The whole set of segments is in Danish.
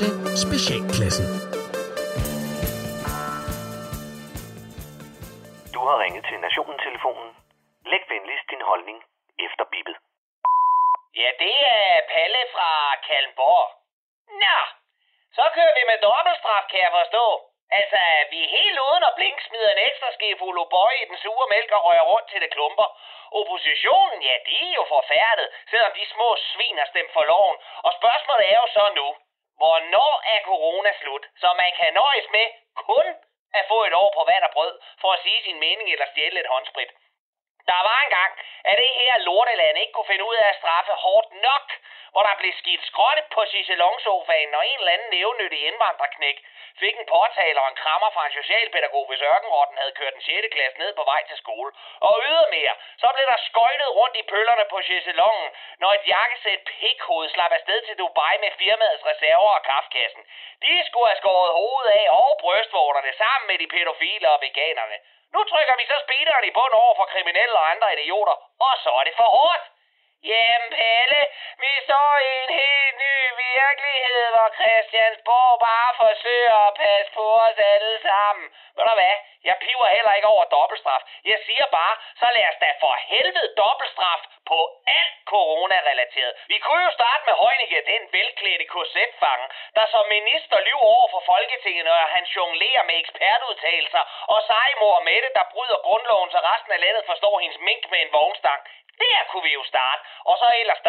til Specialklassen. Du har ringet til Nationen-telefonen. Læg venligst din holdning efter bippet. Ja, det er Palle fra Kalmborg. Nå, så kører vi med dobbeltstraf, kan jeg forstå. Altså, vi er helt uden at blink smider en ekstra skefuld O'boy i den sure mælk og rører rundt til det klumper. Oppositionen, ja, de er jo forfærdet, selvom de små svin har stemt for loven. Og spørgsmålet er jo så nu, hvornår er corona slut, så man kan nøjes med kun at få et år på vand og brød, for at sige sin mening eller stjæle et håndsprit. Der var engang, at det her lorteland ikke kunne finde ud af at straffe hårdt nok, hvor der blev skidt skrotte på chaiselongsofaen, og en eller anden nævnyttig indvandrerknæk fik en påtaler og en krammer fra en socialpædagog, hvis ørkenrotten havde kørt den 6. klasse ned på vej til skole. Og ydermere, så blev der skøjtet rundt i pøllerne på Cicelongen, når et jakkesæt pikhoved slap afsted til Dubai med firmaets reserver og kaffekassen. De skulle have skåret hovedet af og brystvorterne sammen med de pædofile og veganerne. Nu trykker vi så speederen i bund over for kriminelle og andre idioter, og så er det for hårdt. Jamen Pelle, vi står i en helt ny virkelighed, hvor Christiansborg bare forsøger at passe på os alle sammen. Ved du hvad? Jeg piver heller ikke over dobbeltstraf. Jeg siger bare, så lad os da for helvede dobbeltstraf på alt corona-relateret. Vi kunne jo starte med Heunicke, den velklædte korsetfange, der som minister lyver over for Folketinget, når han jonglerer med ekspertudtalelser, og sejmor Mette, der bryder grundloven, så resten af landet forstår hendes mink med en vognstang. Der kunne vi jo starte, og så ellers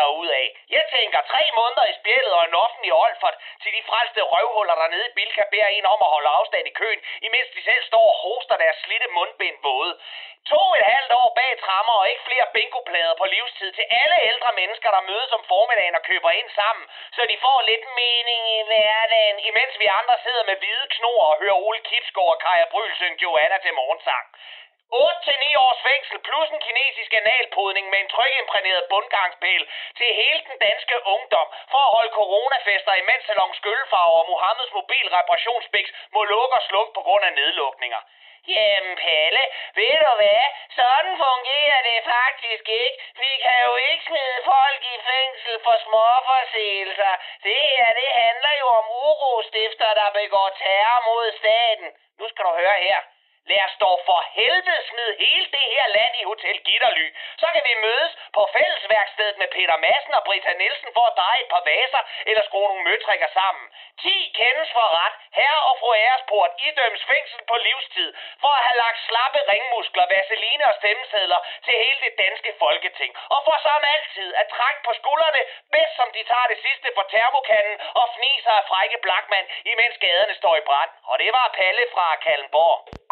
af. Jeg tænker tre måneder i spjældet og en offentlig Olfert, til de frelste røvhuller dernede i Bilka beder en om at holde afstand i køen, imens de selv står og hoster deres slitte mundbind våde. To et halvt år bag trammer og ikke flere bingoplader på livstid til alle ældre mennesker, der mødes om formiddagen og køber ind sammen, så de får lidt mening i hverdagen, imens vi andre sidder med hvide knor og hører Ole Kipsgaard og Kaja Bryl synge Joanna til morgensang. 8-9 års fængsel plus en kinesisk analpodning med en trykimprægneret bundgangspæl til hele den danske ungdom for at holde coronafester i salon skøllefarver og Mohammeds mobil reparationsbiks må lukke og slukke på grund af nedlukninger. Jamen Palle, ved du hvad? Sådan fungerer det faktisk ikke. Vi kan jo ikke smide folk i fængsel for småforseelser. Det her, det handler jo om urostifter, der begår terror mod staten. Nu skal du høre her. Lad os dog for helvede smide hele det her land i Hotel Gitterly. Så kan vi mødes på fællesværkstedet med Peter Madsen og Brita Nielsen for at dreje et par vaser eller skrue nogle møtrikker sammen. 10 kendes for ret. Herre og fru Æresport idømmes fængsel på livstid for at have lagt slappe ringmuskler, vaseline og stemmesedler til hele det danske folketing. Og for som altid at trække på skuldrene, bedst som de tager det sidste på termokanden og fniser af frække blakmand, imens gaderne står i brand. Og det var Palle fra Kallenborg.